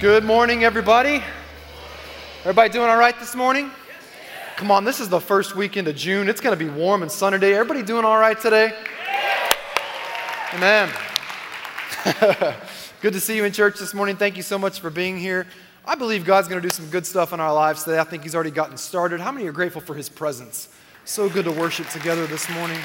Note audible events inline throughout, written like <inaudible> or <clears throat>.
Good morning, everybody. Everybody doing all right this morning? Come on, this is the first weekend of June. It's going to be warm and sunny day. Everybody doing all right today? Amen. <laughs> good to see you in church this morning. Thank you so much for being here. I believe God's going to do some good stuff in our lives today. I think He's already gotten started. How many are grateful for His presence? So good to worship together this morning.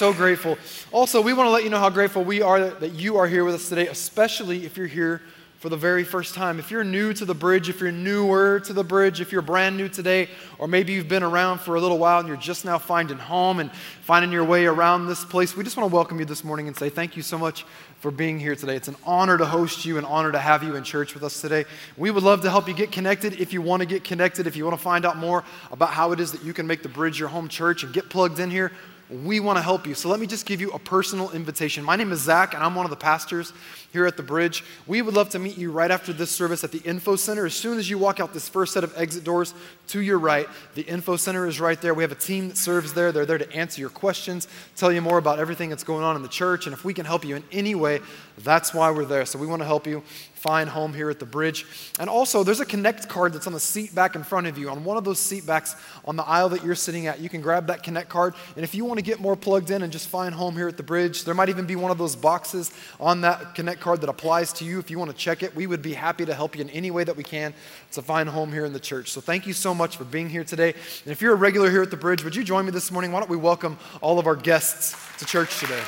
So grateful. Also, we want to let you know how grateful we are that you are here with us today, especially if you're here for the very first time. If you're new to the bridge, if you're newer to the bridge, if you're brand new today, or maybe you've been around for a little while and you're just now finding home and finding your way around this place, we just want to welcome you this morning and say thank you so much for being here today. It's an honor to host you, an honor to have you in church with us today. We would love to help you get connected if you want to get connected, if you want to find out more about how it is that you can make the bridge your home church and get plugged in here we want to help you. So let me just give you a personal invitation. My name is Zach, and I'm one of the pastors here at the bridge. We would love to meet you right after this service at the Info Center. As soon as you walk out this first set of exit doors to your right, the Info Center is right there. We have a team that serves there. They're there to answer your questions, tell you more about everything that's going on in the church, and if we can help you in any way, that's why we're there. So we want to help you find home here at the bridge. And also, there's a Connect card that's on the seat back in front of you. On one of those seat backs on the aisle that you're sitting at, you can grab that Connect card. And if you want to get more plugged in and just find home here at the bridge, there might even be one of those boxes on that Connect card that applies to you. If you want to check it, we would be happy to help you in any way that we can to find home here in the church. So thank you so much for being here today. And if you're a regular here at the bridge, would you join me this morning? Why don't we welcome all of our guests to church today?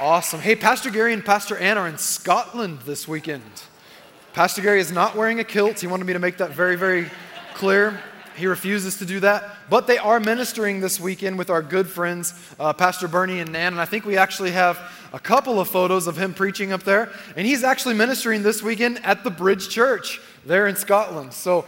Awesome. Hey, Pastor Gary and Pastor Ann are in Scotland this weekend. Pastor Gary is not wearing a kilt. He wanted me to make that very, very clear. He refuses to do that. But they are ministering this weekend with our good friends, uh, Pastor Bernie and Nan. And I think we actually have a couple of photos of him preaching up there. And he's actually ministering this weekend at the Bridge Church there in Scotland. So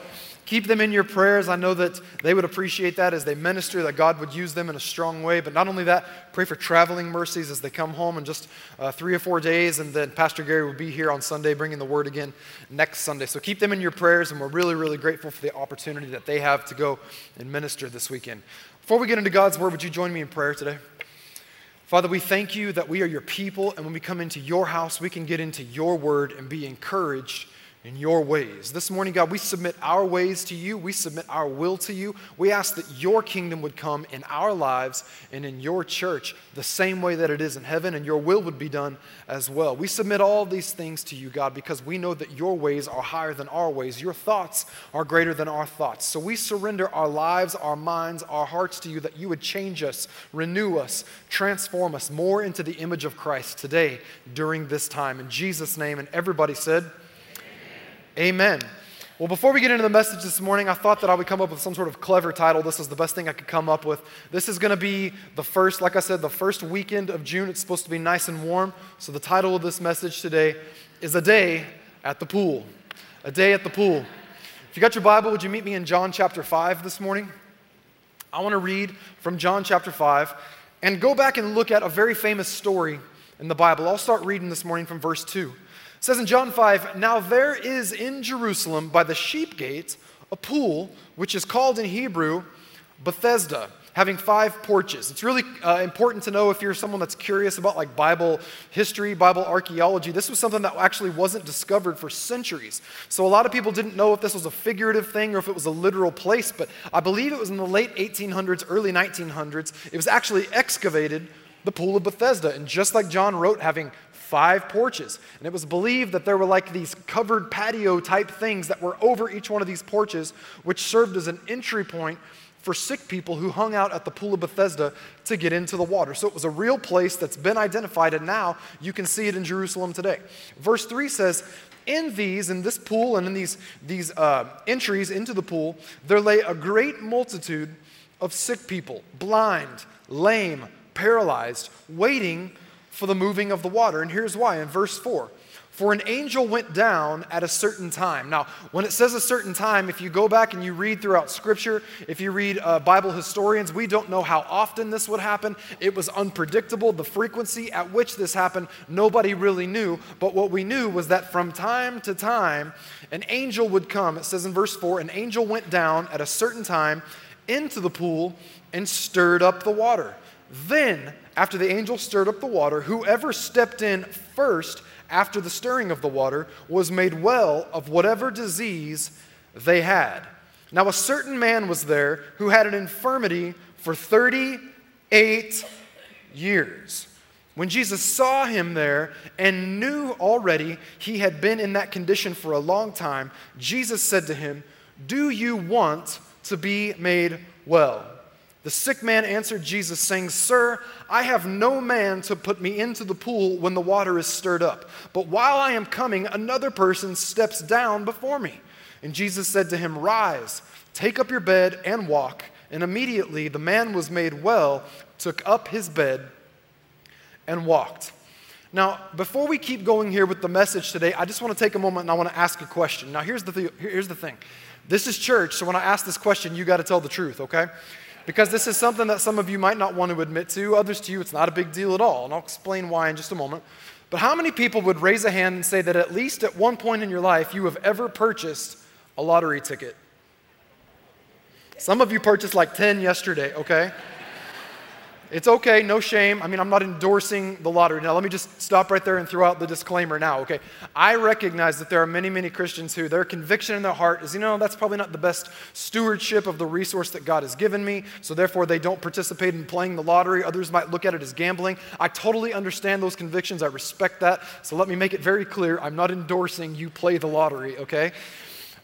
Keep them in your prayers. I know that they would appreciate that as they minister, that God would use them in a strong way. But not only that, pray for traveling mercies as they come home in just uh, three or four days. And then Pastor Gary will be here on Sunday bringing the word again next Sunday. So keep them in your prayers. And we're really, really grateful for the opportunity that they have to go and minister this weekend. Before we get into God's word, would you join me in prayer today? Father, we thank you that we are your people. And when we come into your house, we can get into your word and be encouraged in your ways. This morning, God, we submit our ways to you. We submit our will to you. We ask that your kingdom would come in our lives and in your church the same way that it is in heaven, and your will would be done as well. We submit all these things to you, God, because we know that your ways are higher than our ways. Your thoughts are greater than our thoughts. So we surrender our lives, our minds, our hearts to you that you would change us, renew us, transform us more into the image of Christ today during this time. In Jesus' name, and everybody said, Amen. Well, before we get into the message this morning, I thought that I would come up with some sort of clever title. This is the best thing I could come up with. This is going to be the first, like I said, the first weekend of June. It's supposed to be nice and warm. So the title of this message today is A Day at the Pool. A Day at the Pool. If you got your Bible, would you meet me in John chapter 5 this morning? I want to read from John chapter 5 and go back and look at a very famous story in the Bible. I'll start reading this morning from verse 2. It says in John 5 Now there is in Jerusalem by the sheep gate a pool, which is called in Hebrew Bethesda, having five porches. It's really uh, important to know if you're someone that's curious about like Bible history, Bible archaeology. This was something that actually wasn't discovered for centuries. So a lot of people didn't know if this was a figurative thing or if it was a literal place, but I believe it was in the late 1800s, early 1900s. It was actually excavated the pool of Bethesda. And just like John wrote, having five porches. And it was believed that there were like these covered patio type things that were over each one of these porches, which served as an entry point for sick people who hung out at the Pool of Bethesda to get into the water. So it was a real place that's been identified, and now you can see it in Jerusalem today. Verse 3 says, in these, in this pool and in these, these uh, entries into the pool, there lay a great multitude of sick people, blind, lame, paralyzed, waiting for the moving of the water. And here's why in verse 4 For an angel went down at a certain time. Now, when it says a certain time, if you go back and you read throughout Scripture, if you read uh, Bible historians, we don't know how often this would happen. It was unpredictable. The frequency at which this happened, nobody really knew. But what we knew was that from time to time, an angel would come. It says in verse 4 An angel went down at a certain time into the pool and stirred up the water. Then after the angel stirred up the water, whoever stepped in first after the stirring of the water was made well of whatever disease they had. Now, a certain man was there who had an infirmity for 38 years. When Jesus saw him there and knew already he had been in that condition for a long time, Jesus said to him, Do you want to be made well? The sick man answered Jesus, saying, Sir, I have no man to put me into the pool when the water is stirred up. But while I am coming, another person steps down before me. And Jesus said to him, Rise, take up your bed, and walk. And immediately the man was made well, took up his bed, and walked. Now, before we keep going here with the message today, I just want to take a moment and I want to ask a question. Now, here's the, th- here's the thing this is church, so when I ask this question, you got to tell the truth, okay? Because this is something that some of you might not want to admit to. Others to you, it's not a big deal at all. And I'll explain why in just a moment. But how many people would raise a hand and say that at least at one point in your life you have ever purchased a lottery ticket? Some of you purchased like 10 yesterday, okay? It's okay, no shame. I mean, I'm not endorsing the lottery. Now, let me just stop right there and throw out the disclaimer now, okay? I recognize that there are many, many Christians who their conviction in their heart is, you know, that's probably not the best stewardship of the resource that God has given me, so therefore they don't participate in playing the lottery. Others might look at it as gambling. I totally understand those convictions. I respect that. So let me make it very clear I'm not endorsing you play the lottery, okay?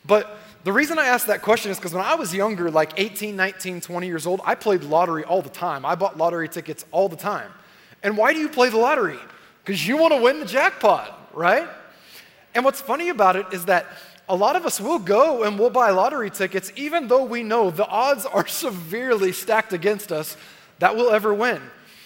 But the reason I ask that question is because when I was younger, like 18, 19, 20 years old, I played lottery all the time. I bought lottery tickets all the time. And why do you play the lottery? Because you want to win the jackpot, right? And what's funny about it is that a lot of us will go and we'll buy lottery tickets even though we know the odds are <laughs> severely stacked against us that we'll ever win.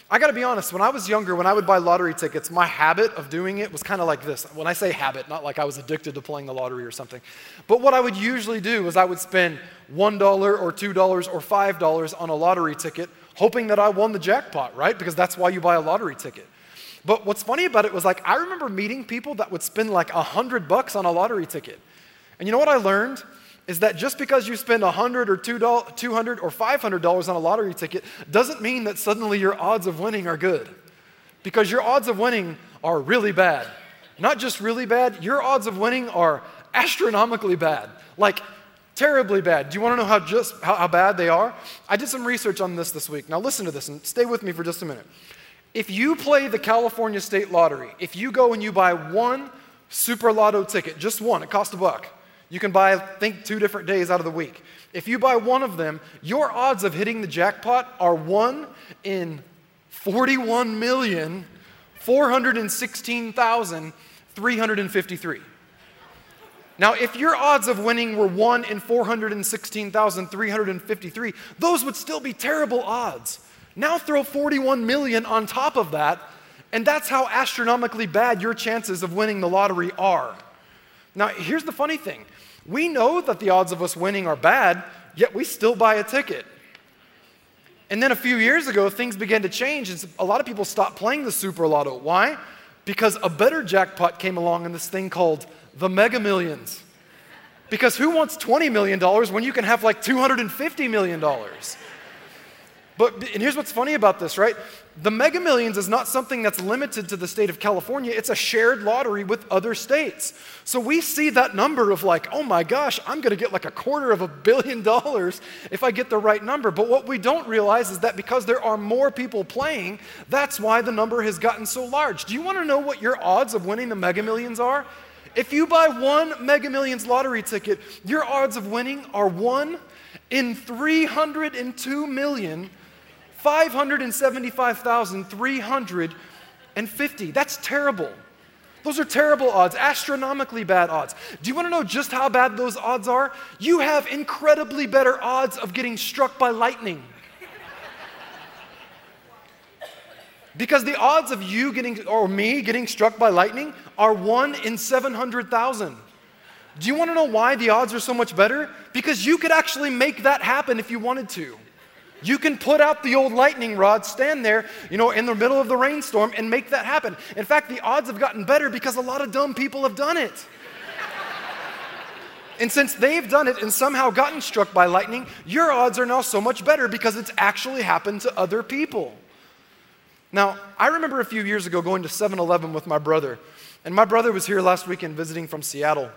I gotta be honest, when I was younger, when I would buy lottery tickets, my habit of doing it was kind of like this. When I say habit, not like I was addicted to playing the lottery or something, but what I would usually do was I would spend $1 or $2 or $5 on a lottery ticket, hoping that I won the jackpot, right? Because that's why you buy a lottery ticket. But what's funny about it was like, I remember meeting people that would spend like a hundred bucks on a lottery ticket. And you know what I learned? Is that just because you spend 100 or 200 or $500 on a lottery ticket doesn't mean that suddenly your odds of winning are good. Because your odds of winning are really bad. Not just really bad, your odds of winning are astronomically bad. Like terribly bad. Do you want to know how just how, how bad they are? I did some research on this this week. Now listen to this and stay with me for just a minute. If you play the California State Lottery, if you go and you buy one Super Lotto ticket, just one, it costs a buck you can buy, I think, two different days out of the week. If you buy one of them, your odds of hitting the jackpot are one in 41,416,353. Now, if your odds of winning were 1 in 416,353, those would still be terrible odds. Now throw 41 million on top of that, and that's how astronomically bad your chances of winning the lottery are. Now, here's the funny thing we know that the odds of us winning are bad, yet we still buy a ticket. And then a few years ago, things began to change, and a lot of people stopped playing the Super Lotto. Why? Because a better jackpot came along in this thing called the Mega Millions. Because who wants $20 million when you can have like $250 million? But and here's what's funny about this, right? The Mega Millions is not something that's limited to the state of California. It's a shared lottery with other states. So we see that number of like, oh my gosh, I'm going to get like a quarter of a billion dollars if I get the right number. But what we don't realize is that because there are more people playing, that's why the number has gotten so large. Do you want to know what your odds of winning the Mega Millions are? If you buy one Mega Millions lottery ticket, your odds of winning are one in 302 million 575,350. That's terrible. Those are terrible odds, astronomically bad odds. Do you want to know just how bad those odds are? You have incredibly better odds of getting struck by lightning. Because the odds of you getting, or me getting struck by lightning are one in 700,000. Do you want to know why the odds are so much better? Because you could actually make that happen if you wanted to. You can put out the old lightning rod, stand there, you know, in the middle of the rainstorm and make that happen. In fact, the odds have gotten better because a lot of dumb people have done it. <laughs> and since they've done it and somehow gotten struck by lightning, your odds are now so much better because it's actually happened to other people. Now, I remember a few years ago going to 7 Eleven with my brother, and my brother was here last weekend visiting from Seattle.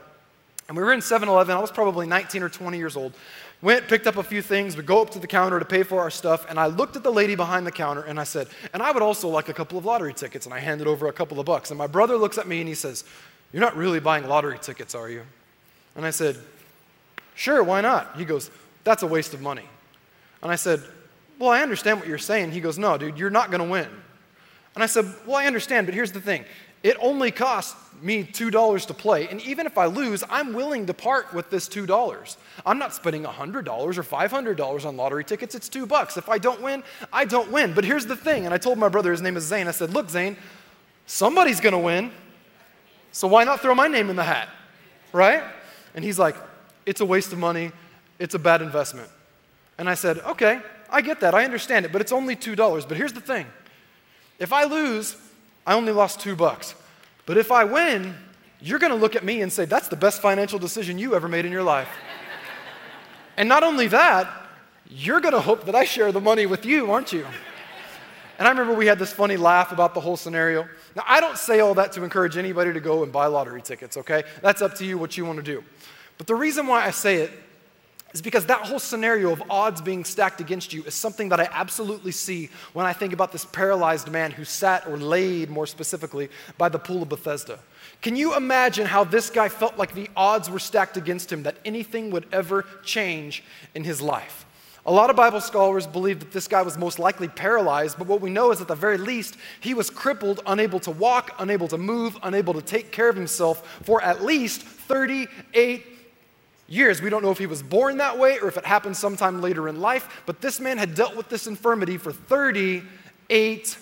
And we were in 7 Eleven, I was probably 19 or 20 years old. Went, picked up a few things, we go up to the counter to pay for our stuff, and I looked at the lady behind the counter and I said, and I would also like a couple of lottery tickets, and I handed over a couple of bucks. And my brother looks at me and he says, You're not really buying lottery tickets, are you? And I said, Sure, why not? He goes, That's a waste of money. And I said, Well, I understand what you're saying. He goes, No, dude, you're not going to win. And I said, Well, I understand, but here's the thing it only costs me $2 to play. And even if I lose, I'm willing to part with this $2. I'm not spending $100 or $500 on lottery tickets. It's two bucks. If I don't win, I don't win. But here's the thing. And I told my brother, his name is Zane, I said, Look, Zane, somebody's going to win. So why not throw my name in the hat? Right? And he's like, It's a waste of money. It's a bad investment. And I said, Okay, I get that. I understand it. But it's only $2. But here's the thing if I lose, I only lost two bucks. But if I win, you're going to look at me and say, that's the best financial decision you ever made in your life. and not only that, you're going to hope that I share the money with you, aren't you? And I remember we had this funny laugh about the whole scenario. Now, I don't say all that to encourage anybody to go and buy lottery tickets, okay? That's up to you what you want to do. But the reason why I say it is because that whole scenario of odds being stacked against you is something that I absolutely see when I think about this paralyzed man who sat or laid, more specifically, by the pool of Bethesda. Can you imagine how this guy felt like the odds were stacked against him, that anything would ever change in his life? A lot of Bible scholars believe that this guy was most likely paralyzed, but what we know is at the very least, he was crippled, unable to walk, unable to move, unable to take care of himself for at least 38 years. We don't know if he was born that way or if it happened sometime later in life, but this man had dealt with this infirmity for 38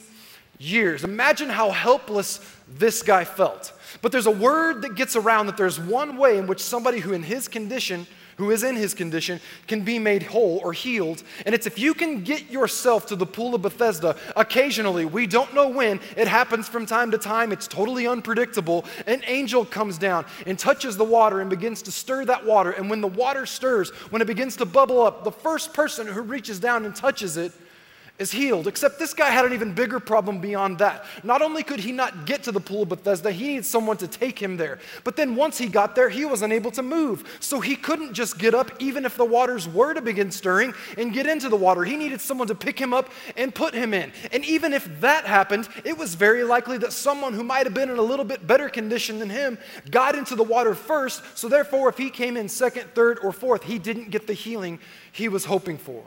years. Imagine how helpless this guy felt. But there's a word that gets around that there's one way in which somebody who, in his condition, who is in his condition can be made whole or healed. And it's if you can get yourself to the pool of Bethesda occasionally, we don't know when, it happens from time to time, it's totally unpredictable. An angel comes down and touches the water and begins to stir that water. And when the water stirs, when it begins to bubble up, the first person who reaches down and touches it is healed. Except this guy had an even bigger problem beyond that. Not only could he not get to the pool of Bethesda, he needed someone to take him there. But then once he got there, he was unable to move. So he couldn't just get up, even if the waters were to begin stirring, and get into the water. He needed someone to pick him up and put him in. And even if that happened, it was very likely that someone who might have been in a little bit better condition than him got into the water first. So therefore, if he came in second, third, or fourth, he didn't get the healing he was hoping for.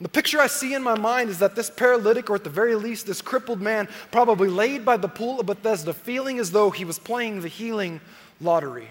The picture I see in my mind is that this paralytic, or at the very least, this crippled man, probably laid by the pool of Bethesda, feeling as though he was playing the healing lottery.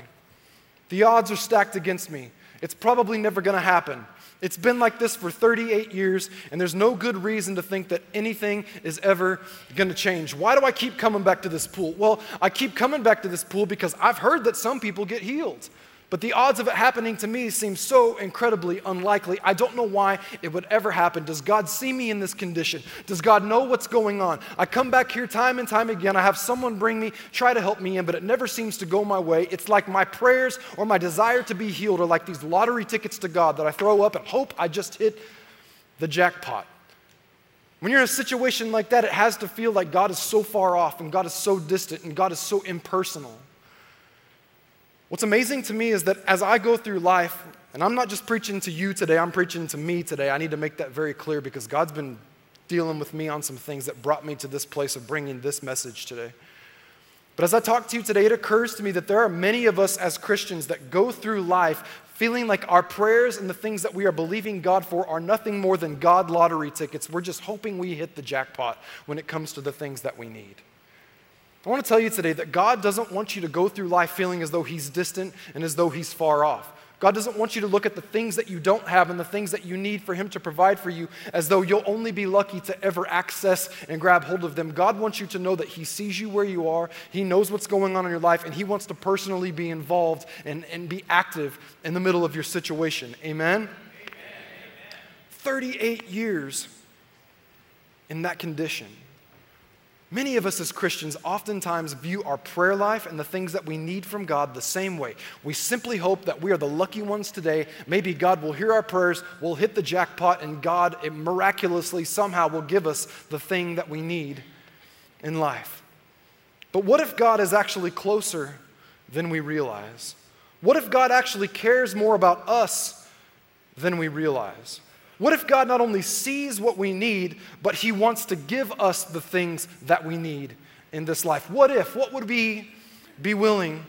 The odds are stacked against me. It's probably never going to happen. It's been like this for 38 years, and there's no good reason to think that anything is ever going to change. Why do I keep coming back to this pool? Well, I keep coming back to this pool because I've heard that some people get healed. But the odds of it happening to me seem so incredibly unlikely. I don't know why it would ever happen. Does God see me in this condition? Does God know what's going on? I come back here time and time again. I have someone bring me, try to help me in, but it never seems to go my way. It's like my prayers or my desire to be healed are like these lottery tickets to God that I throw up and hope I just hit the jackpot. When you're in a situation like that, it has to feel like God is so far off and God is so distant and God is so impersonal. What's amazing to me is that as I go through life, and I'm not just preaching to you today, I'm preaching to me today. I need to make that very clear because God's been dealing with me on some things that brought me to this place of bringing this message today. But as I talk to you today, it occurs to me that there are many of us as Christians that go through life feeling like our prayers and the things that we are believing God for are nothing more than God lottery tickets. We're just hoping we hit the jackpot when it comes to the things that we need. I want to tell you today that God doesn't want you to go through life feeling as though He's distant and as though He's far off. God doesn't want you to look at the things that you don't have and the things that you need for Him to provide for you as though you'll only be lucky to ever access and grab hold of them. God wants you to know that He sees you where you are, He knows what's going on in your life, and He wants to personally be involved and, and be active in the middle of your situation. Amen? Amen. 38 years in that condition. Many of us as Christians oftentimes view our prayer life and the things that we need from God the same way. We simply hope that we are the lucky ones today. Maybe God will hear our prayers, we'll hit the jackpot, and God miraculously somehow will give us the thing that we need in life. But what if God is actually closer than we realize? What if God actually cares more about us than we realize? What if God not only sees what we need, but He wants to give us the things that we need in this life? What if? What would we be willing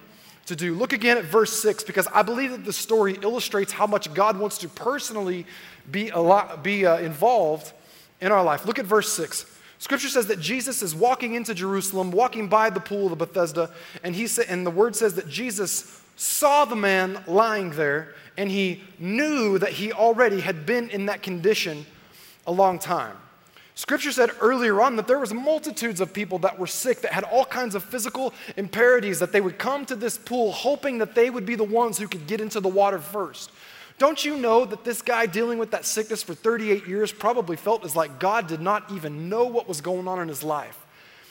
to do? Look again at verse 6 because I believe that the story illustrates how much God wants to personally be, lot, be uh, involved in our life. Look at verse 6. Scripture says that Jesus is walking into Jerusalem, walking by the pool of Bethesda, and, he sa- and the word says that Jesus saw the man lying there, and he knew that he already had been in that condition a long time. Scripture said earlier on that there was multitudes of people that were sick that had all kinds of physical impurities that they would come to this pool hoping that they would be the ones who could get into the water first. Don't you know that this guy dealing with that sickness for 38 years probably felt as like God did not even know what was going on in his life?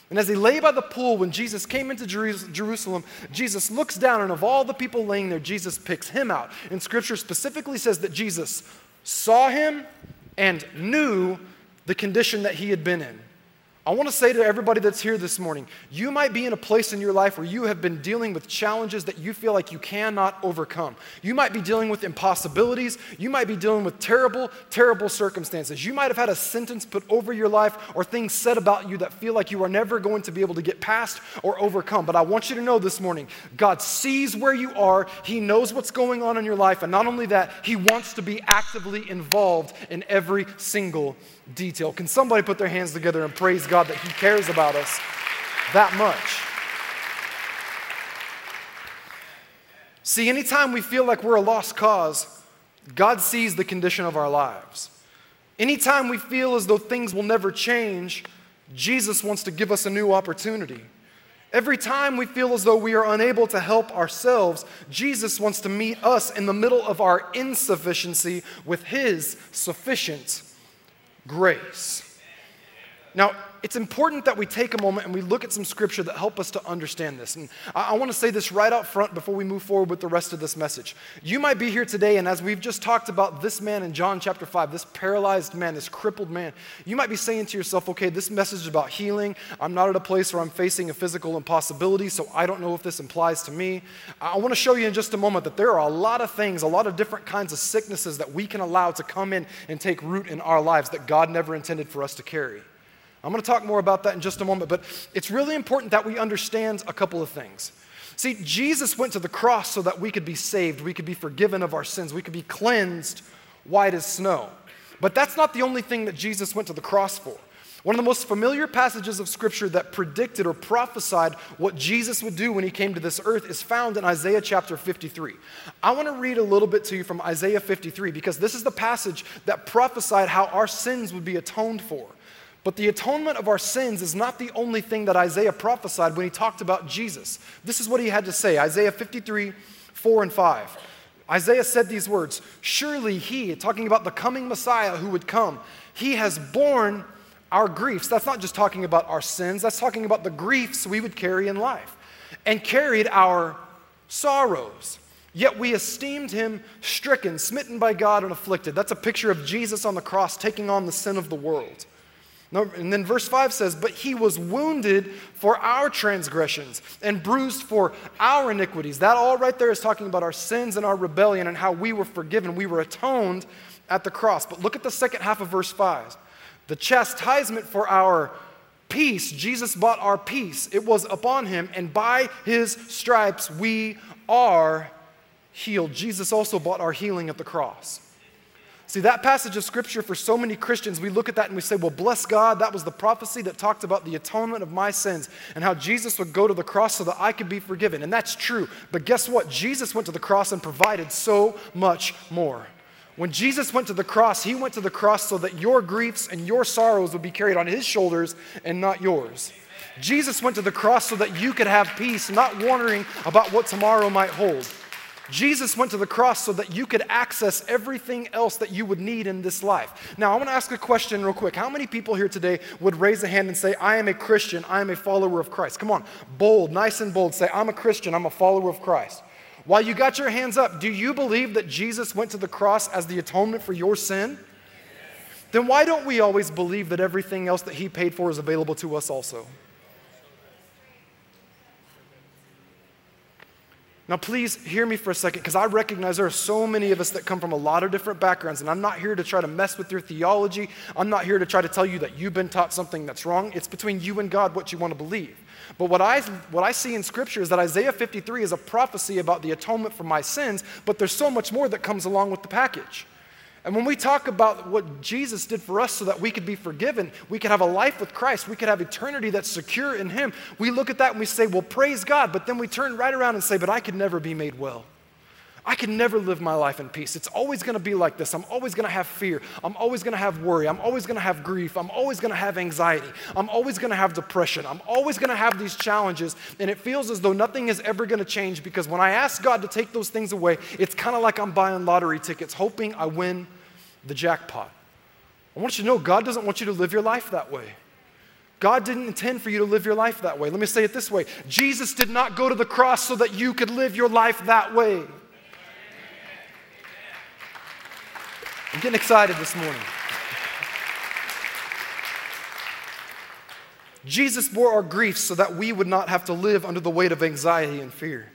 And as he lay by the pool, when Jesus came into Jerusalem, Jesus looks down, and of all the people laying there, Jesus picks him out. And scripture specifically says that Jesus saw him and knew the condition that he had been in. I want to say to everybody that's here this morning, you might be in a place in your life where you have been dealing with challenges that you feel like you cannot overcome. You might be dealing with impossibilities. You might be dealing with terrible, terrible circumstances. You might have had a sentence put over your life or things said about you that feel like you are never going to be able to get past or overcome. But I want you to know this morning, God sees where you are. He knows what's going on in your life. And not only that, He wants to be actively involved in every single detail. Can somebody put their hands together and praise God that He cares about us that much? See, anytime we feel like we're a lost cause, God sees the condition of our lives. Anytime we feel as though things will never change, Jesus wants to give us a new opportunity. Every time we feel as though we are unable to help ourselves, Jesus wants to meet us in the middle of our insufficiency with His sufficient grace. Now, it's important that we take a moment and we look at some scripture that help us to understand this. And I, I want to say this right out front before we move forward with the rest of this message. You might be here today, and as we've just talked about this man in John chapter 5, this paralyzed man, this crippled man, you might be saying to yourself, okay, this message is about healing. I'm not at a place where I'm facing a physical impossibility, so I don't know if this applies to me. I want to show you in just a moment that there are a lot of things, a lot of different kinds of sicknesses that we can allow to come in and take root in our lives that God never intended for us to carry. I'm going to talk more about that in just a moment, but it's really important that we understand a couple of things. See, Jesus went to the cross so that we could be saved, we could be forgiven of our sins, we could be cleansed white as snow. But that's not the only thing that Jesus went to the cross for. One of the most familiar passages of Scripture that predicted or prophesied what Jesus would do when he came to this earth is found in Isaiah chapter 53. I want to read a little bit to you from Isaiah 53 because this is the passage that prophesied how our sins would be atoned for. But the atonement of our sins is not the only thing that Isaiah prophesied when he talked about Jesus. This is what he had to say Isaiah 53, 4 and 5. Isaiah said these words Surely he, talking about the coming Messiah who would come, he has borne our griefs. That's not just talking about our sins, that's talking about the griefs we would carry in life, and carried our sorrows. Yet we esteemed him stricken, smitten by God, and afflicted. That's a picture of Jesus on the cross taking on the sin of the world. And then verse 5 says, But he was wounded for our transgressions and bruised for our iniquities. That all right there is talking about our sins and our rebellion and how we were forgiven. We were atoned at the cross. But look at the second half of verse 5. The chastisement for our peace, Jesus bought our peace. It was upon him, and by his stripes we are healed. Jesus also bought our healing at the cross. See, that passage of scripture for so many Christians, we look at that and we say, well, bless God, that was the prophecy that talked about the atonement of my sins and how Jesus would go to the cross so that I could be forgiven. And that's true. But guess what? Jesus went to the cross and provided so much more. When Jesus went to the cross, he went to the cross so that your griefs and your sorrows would be carried on his shoulders and not yours. Jesus went to the cross so that you could have peace, not wondering about what tomorrow might hold. Jesus went to the cross so that you could access everything else that you would need in this life. Now, I want to ask a question real quick. How many people here today would raise a hand and say, I am a Christian, I am a follower of Christ? Come on, bold, nice and bold. Say, I'm a Christian, I'm a follower of Christ. While you got your hands up, do you believe that Jesus went to the cross as the atonement for your sin? Then why don't we always believe that everything else that he paid for is available to us also? Now, please hear me for a second because I recognize there are so many of us that come from a lot of different backgrounds, and I'm not here to try to mess with your theology. I'm not here to try to tell you that you've been taught something that's wrong. It's between you and God what you want to believe. But what I, what I see in Scripture is that Isaiah 53 is a prophecy about the atonement for my sins, but there's so much more that comes along with the package. And when we talk about what Jesus did for us so that we could be forgiven, we could have a life with Christ, we could have eternity that's secure in Him, we look at that and we say, well, praise God. But then we turn right around and say, but I could never be made well. I can never live my life in peace. It's always going to be like this. I'm always going to have fear. I'm always going to have worry. I'm always going to have grief. I'm always going to have anxiety. I'm always going to have depression. I'm always going to have these challenges. And it feels as though nothing is ever going to change because when I ask God to take those things away, it's kind of like I'm buying lottery tickets, hoping I win the jackpot. I want you to know God doesn't want you to live your life that way. God didn't intend for you to live your life that way. Let me say it this way Jesus did not go to the cross so that you could live your life that way. I'm getting excited this morning. Jesus bore our griefs so that we would not have to live under the weight of anxiety and fear.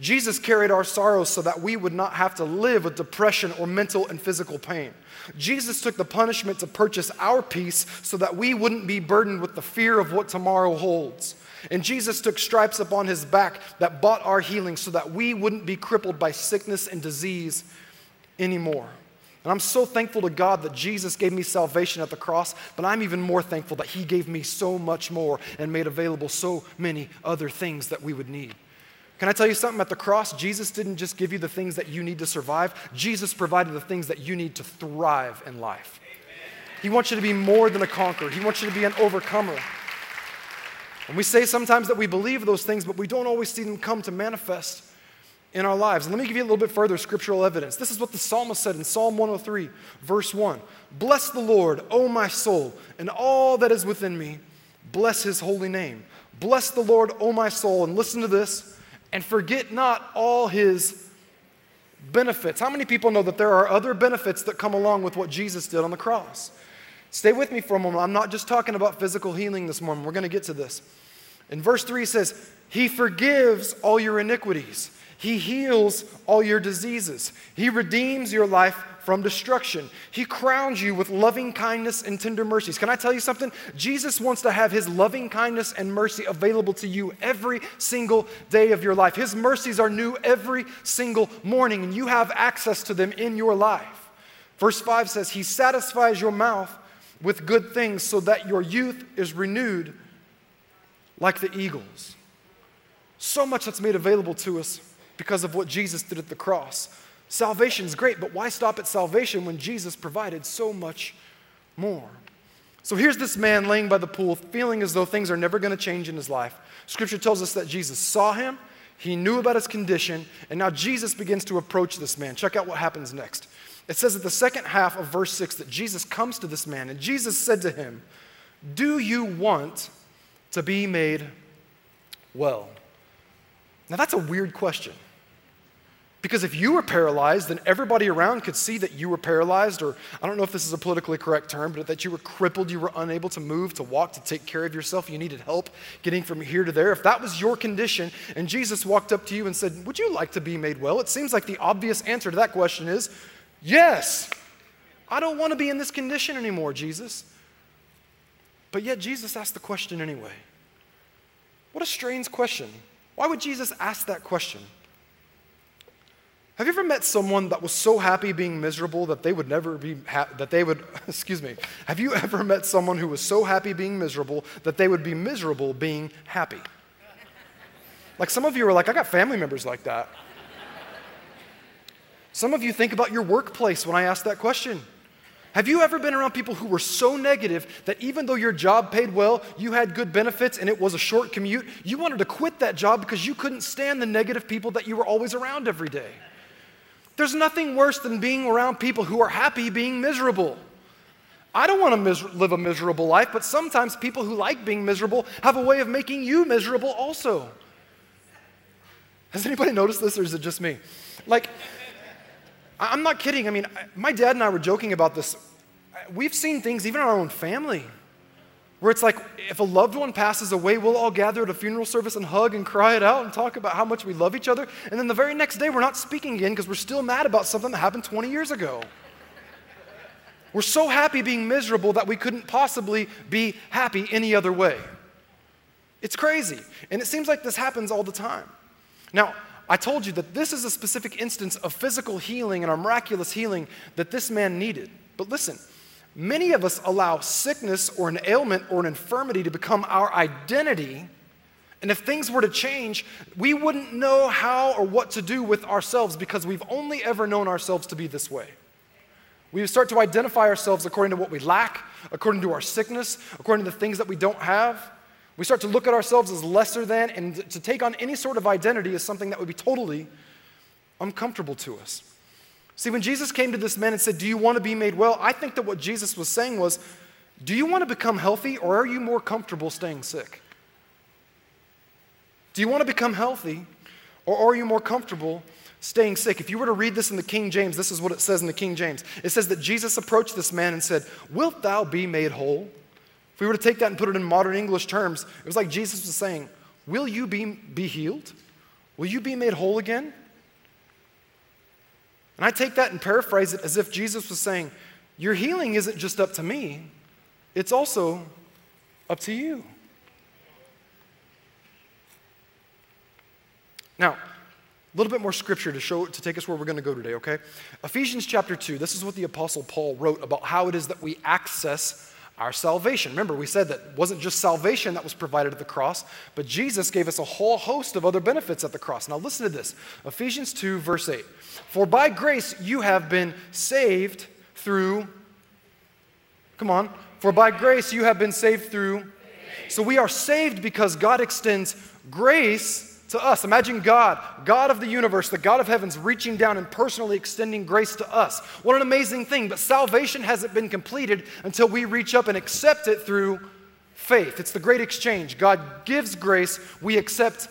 Jesus carried our sorrows so that we would not have to live with depression or mental and physical pain. Jesus took the punishment to purchase our peace so that we wouldn't be burdened with the fear of what tomorrow holds. And Jesus took stripes upon his back that bought our healing so that we wouldn't be crippled by sickness and disease anymore. And I'm so thankful to God that Jesus gave me salvation at the cross, but I'm even more thankful that He gave me so much more and made available so many other things that we would need. Can I tell you something? At the cross, Jesus didn't just give you the things that you need to survive, Jesus provided the things that you need to thrive in life. He wants you to be more than a conqueror, He wants you to be an overcomer. And we say sometimes that we believe those things, but we don't always see them come to manifest in our lives. And let me give you a little bit further scriptural evidence. This is what the psalmist said in Psalm 103, verse 1 Bless the Lord, O my soul, and all that is within me. Bless his holy name. Bless the Lord, O my soul, and listen to this, and forget not all his benefits. How many people know that there are other benefits that come along with what Jesus did on the cross? Stay with me for a moment. I'm not just talking about physical healing this morning. We're going to get to this. In verse 3 it says, He forgives all your iniquities. He heals all your diseases. He redeems your life from destruction. He crowns you with loving kindness and tender mercies. Can I tell you something? Jesus wants to have His loving kindness and mercy available to you every single day of your life. His mercies are new every single morning, and you have access to them in your life. Verse 5 says, He satisfies your mouth with good things so that your youth is renewed like the eagles. So much that's made available to us because of what Jesus did at the cross. Salvation is great, but why stop at salvation when Jesus provided so much more? So here's this man laying by the pool, feeling as though things are never going to change in his life. Scripture tells us that Jesus saw him, he knew about his condition, and now Jesus begins to approach this man. Check out what happens next. It says at the second half of verse 6 that Jesus comes to this man, and Jesus said to him, Do you want to be made well? Now that's a weird question. Because if you were paralyzed, then everybody around could see that you were paralyzed, or I don't know if this is a politically correct term, but that you were crippled, you were unable to move, to walk, to take care of yourself, you needed help getting from here to there. If that was your condition, and Jesus walked up to you and said, Would you like to be made well? It seems like the obvious answer to that question is yes. I don't want to be in this condition anymore, Jesus. But yet, Jesus asked the question anyway. What a strange question. Why would Jesus ask that question? Have you ever met someone that was so happy being miserable that they would never be ha- that they would <laughs> excuse me. Have you ever met someone who was so happy being miserable that they would be miserable being happy? Like some of you are like I got family members like that. Some of you think about your workplace when I ask that question. Have you ever been around people who were so negative that even though your job paid well, you had good benefits, and it was a short commute, you wanted to quit that job because you couldn't stand the negative people that you were always around every day? There's nothing worse than being around people who are happy being miserable. I don't want to mis- live a miserable life, but sometimes people who like being miserable have a way of making you miserable also. Has anybody noticed this, or is it just me? Like, I'm not kidding. I mean, my dad and I were joking about this. We've seen things, even in our own family, where it's like if a loved one passes away, we'll all gather at a funeral service and hug and cry it out and talk about how much we love each other. And then the very next day, we're not speaking again because we're still mad about something that happened 20 years ago. We're so happy being miserable that we couldn't possibly be happy any other way. It's crazy. And it seems like this happens all the time. Now, I told you that this is a specific instance of physical healing and a miraculous healing that this man needed. But listen, Many of us allow sickness or an ailment or an infirmity to become our identity. And if things were to change, we wouldn't know how or what to do with ourselves because we've only ever known ourselves to be this way. We start to identify ourselves according to what we lack, according to our sickness, according to the things that we don't have. We start to look at ourselves as lesser than, and to take on any sort of identity is something that would be totally uncomfortable to us. See, when Jesus came to this man and said, Do you want to be made well? I think that what Jesus was saying was, Do you want to become healthy or are you more comfortable staying sick? Do you want to become healthy or are you more comfortable staying sick? If you were to read this in the King James, this is what it says in the King James. It says that Jesus approached this man and said, Wilt thou be made whole? If we were to take that and put it in modern English terms, it was like Jesus was saying, Will you be, be healed? Will you be made whole again? And I take that and paraphrase it as if Jesus was saying, Your healing isn't just up to me, it's also up to you. Now, a little bit more scripture to show to take us where we're going to go today, okay? Ephesians chapter 2. This is what the apostle Paul wrote about how it is that we access our salvation. Remember, we said that it wasn't just salvation that was provided at the cross, but Jesus gave us a whole host of other benefits at the cross. Now, listen to this Ephesians 2, verse 8. For by grace you have been saved through, come on, for by grace you have been saved through. So we are saved because God extends grace to us. Imagine God, God of the universe, the God of heavens, reaching down and personally extending grace to us. What an amazing thing. But salvation hasn't been completed until we reach up and accept it through faith. It's the great exchange. God gives grace, we accept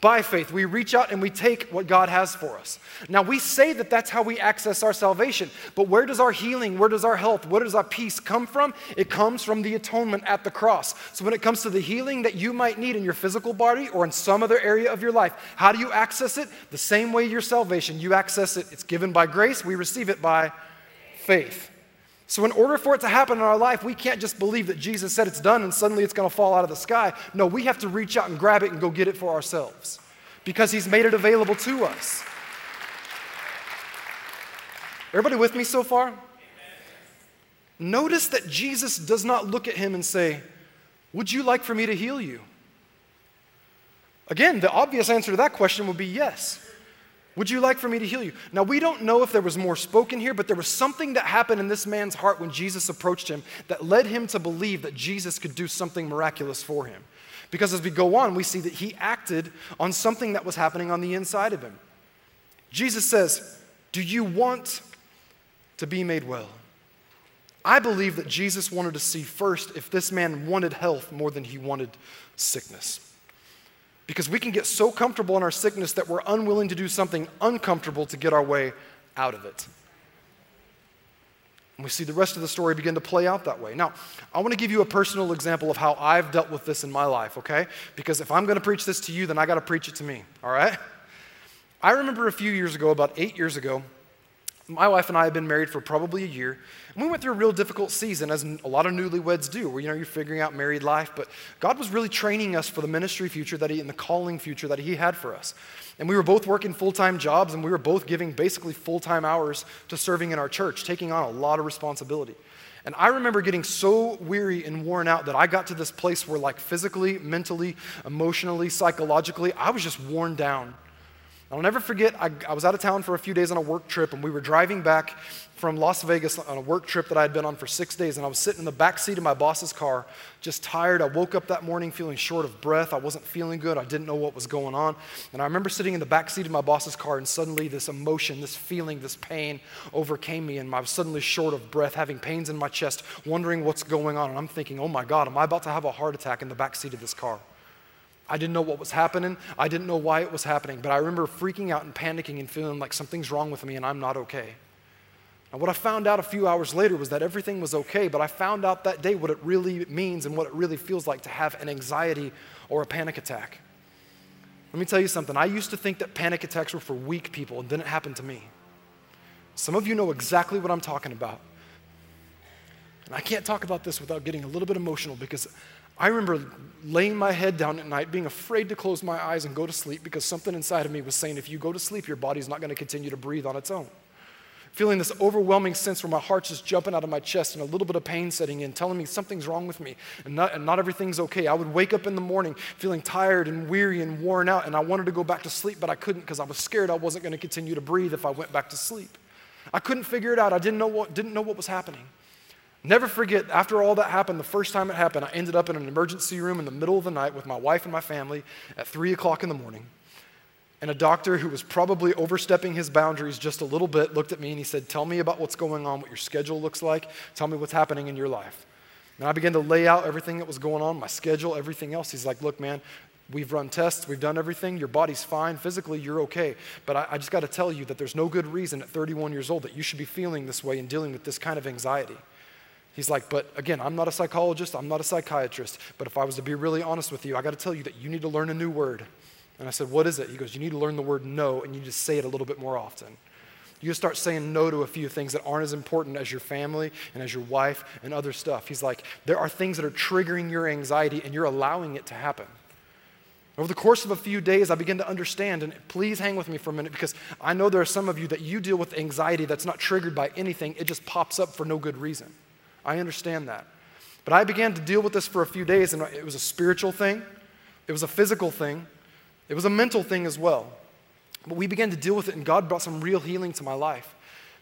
by faith. We reach out and we take what God has for us. Now, we say that that's how we access our salvation, but where does our healing, where does our health, where does our peace come from? It comes from the atonement at the cross. So, when it comes to the healing that you might need in your physical body or in some other area of your life, how do you access it? The same way your salvation, you access it. It's given by grace, we receive it by faith. So, in order for it to happen in our life, we can't just believe that Jesus said it's done and suddenly it's going to fall out of the sky. No, we have to reach out and grab it and go get it for ourselves because He's made it available to us. Everybody with me so far? Notice that Jesus does not look at him and say, Would you like for me to heal you? Again, the obvious answer to that question would be yes. Would you like for me to heal you? Now, we don't know if there was more spoken here, but there was something that happened in this man's heart when Jesus approached him that led him to believe that Jesus could do something miraculous for him. Because as we go on, we see that he acted on something that was happening on the inside of him. Jesus says, Do you want to be made well? I believe that Jesus wanted to see first if this man wanted health more than he wanted sickness. Because we can get so comfortable in our sickness that we're unwilling to do something uncomfortable to get our way out of it. And we see the rest of the story begin to play out that way. Now, I want to give you a personal example of how I've dealt with this in my life, okay? Because if I'm going to preach this to you, then I got to preach it to me, all right? I remember a few years ago, about eight years ago, my wife and I had been married for probably a year, we went through a real difficult season, as a lot of newlyweds do, where you know you're figuring out married life. But God was really training us for the ministry future that He and the calling future that He had for us. And we were both working full time jobs, and we were both giving basically full time hours to serving in our church, taking on a lot of responsibility. And I remember getting so weary and worn out that I got to this place where, like, physically, mentally, emotionally, psychologically, I was just worn down. I'll never forget, I, I, was out of town for a few days on a work trip, and we were driving back from Las Vegas on a work trip that I had been on for six days. And I was sitting in the back seat of my boss's car, just tired. I woke up that morning feeling short of breath. I wasn't feeling good. I didn't know what was going on. And I remember sitting in the back seat of my boss's car, and suddenly this emotion, this feeling, this pain overcame me. And I was suddenly short of breath, having pains in my chest, wondering what's going on. And I'm thinking, oh my God, am I about to have a heart attack in the back seat of this car? I didn't know what was happening. I didn't know why it was happening, but I remember freaking out and panicking and feeling like something's wrong with me and I'm not okay. And what I found out a few hours later was that everything was okay, but I found out that day what it really means and what it really feels like to have an anxiety or a panic attack. Let me tell you something. I used to think that panic attacks were for weak people, and then it happened to me. Some of you know exactly what I'm talking about. And I can't talk about this without getting a little bit emotional because I remember laying my head down at night, being afraid to close my eyes and go to sleep because something inside of me was saying, if you go to sleep, your body's not going to continue to breathe on its own. Feeling this overwhelming sense where my heart's just jumping out of my chest and a little bit of pain setting in, telling me something's wrong with me and not, and not everything's okay. I would wake up in the morning feeling tired and weary and worn out, and I wanted to go back to sleep, but I couldn't because I was scared I wasn't going to continue to breathe if I went back to sleep. I couldn't figure it out. I didn't know what, didn't know what was happening. Never forget, after all that happened, the first time it happened, I ended up in an emergency room in the middle of the night with my wife and my family at 3 o'clock in the morning. And a doctor who was probably overstepping his boundaries just a little bit looked at me and he said, Tell me about what's going on, what your schedule looks like. Tell me what's happening in your life. And I began to lay out everything that was going on, my schedule, everything else. He's like, Look, man, we've run tests, we've done everything. Your body's fine. Physically, you're okay. But I, I just got to tell you that there's no good reason at 31 years old that you should be feeling this way and dealing with this kind of anxiety. He's like, but again, I'm not a psychologist, I'm not a psychiatrist, but if I was to be really honest with you, I got to tell you that you need to learn a new word. And I said, What is it? He goes, You need to learn the word no, and you just say it a little bit more often. You just start saying no to a few things that aren't as important as your family and as your wife and other stuff. He's like, There are things that are triggering your anxiety, and you're allowing it to happen. Over the course of a few days, I begin to understand, and please hang with me for a minute because I know there are some of you that you deal with anxiety that's not triggered by anything, it just pops up for no good reason. I understand that. But I began to deal with this for a few days, and it was a spiritual thing, it was a physical thing, it was a mental thing as well. But we began to deal with it, and God brought some real healing to my life.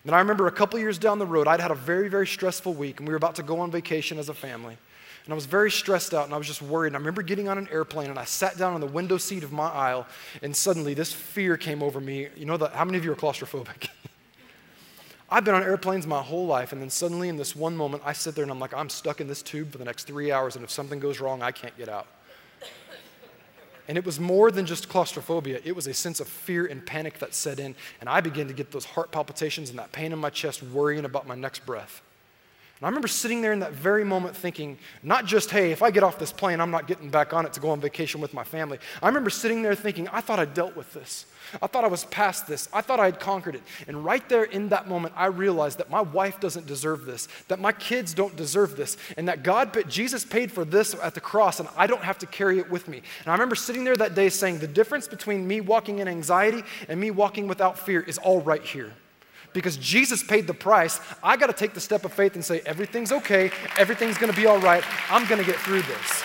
And I remember a couple years down the road, I'd had a very, very stressful week, and we were about to go on vacation as a family. And I was very stressed out, and I was just worried. And I remember getting on an airplane, and I sat down on the window seat of my aisle, and suddenly this fear came over me. You know, the, how many of you are claustrophobic? <laughs> I've been on airplanes my whole life, and then suddenly in this one moment, I sit there and I'm like, I'm stuck in this tube for the next three hours, and if something goes wrong, I can't get out. And it was more than just claustrophobia, it was a sense of fear and panic that set in, and I began to get those heart palpitations and that pain in my chest, worrying about my next breath. And I remember sitting there in that very moment thinking, not just, hey, if I get off this plane, I'm not getting back on it to go on vacation with my family. I remember sitting there thinking, I thought I dealt with this. I thought I was past this. I thought I had conquered it. And right there in that moment, I realized that my wife doesn't deserve this, that my kids don't deserve this, and that God, but Jesus paid for this at the cross, and I don't have to carry it with me. And I remember sitting there that day saying, the difference between me walking in anxiety and me walking without fear is all right here because Jesus paid the price, I got to take the step of faith and say, everything's okay, everything's going to be all right, I'm going to get through this.